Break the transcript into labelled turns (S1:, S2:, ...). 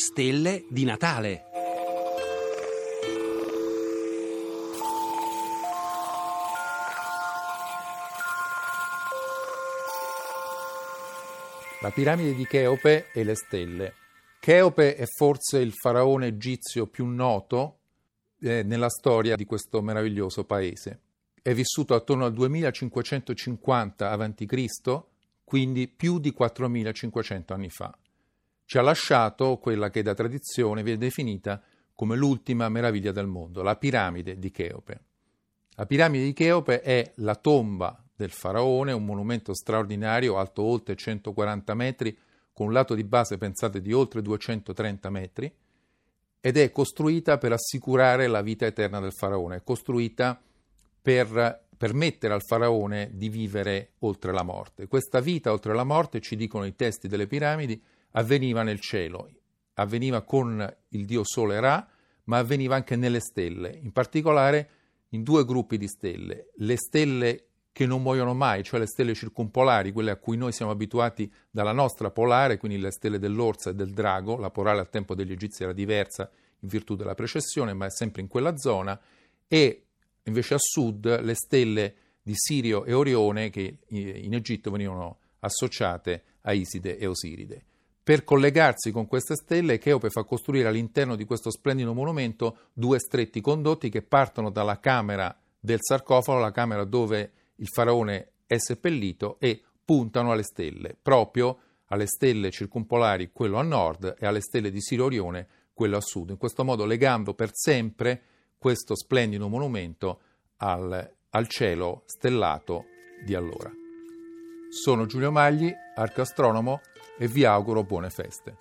S1: stelle di Natale.
S2: La piramide di Cheope e le stelle. Cheope è forse il faraone egizio più noto eh, nella storia di questo meraviglioso paese. È vissuto attorno al 2550 a.C., quindi più di 4500 anni fa. Ci ha lasciato quella che da tradizione viene definita come l'ultima meraviglia del mondo, la piramide di Cheope. La piramide di Cheope è la tomba del faraone, un monumento straordinario alto oltre 140 metri, con un lato di base pensate di oltre 230 metri, ed è costruita per assicurare la vita eterna del faraone, è costruita per permettere al faraone di vivere oltre la morte. Questa vita oltre la morte, ci dicono i testi delle piramidi, avveniva nel cielo, avveniva con il dio Sole Ra, ma avveniva anche nelle stelle, in particolare in due gruppi di stelle, le stelle che non muoiono mai, cioè le stelle circumpolari, quelle a cui noi siamo abituati dalla nostra polare, quindi le stelle dell'Orsa e del Drago, la polare al tempo degli Egizi era diversa in virtù della precessione, ma è sempre in quella zona, e invece a sud le stelle di Sirio e Orione che in Egitto venivano associate a Iside e Osiride. Per collegarsi con queste stelle, Cheope fa costruire all'interno di questo splendido monumento due stretti condotti che partono dalla camera del sarcofago, la camera dove il faraone è seppellito, e puntano alle stelle, proprio alle stelle circumpolari, quello a nord, e alle stelle di Sirio Orione, quello a sud, in questo modo legando per sempre questo splendido monumento al, al cielo stellato di allora. Sono Giulio Magli, arcastronomo, e vi auguro buone feste.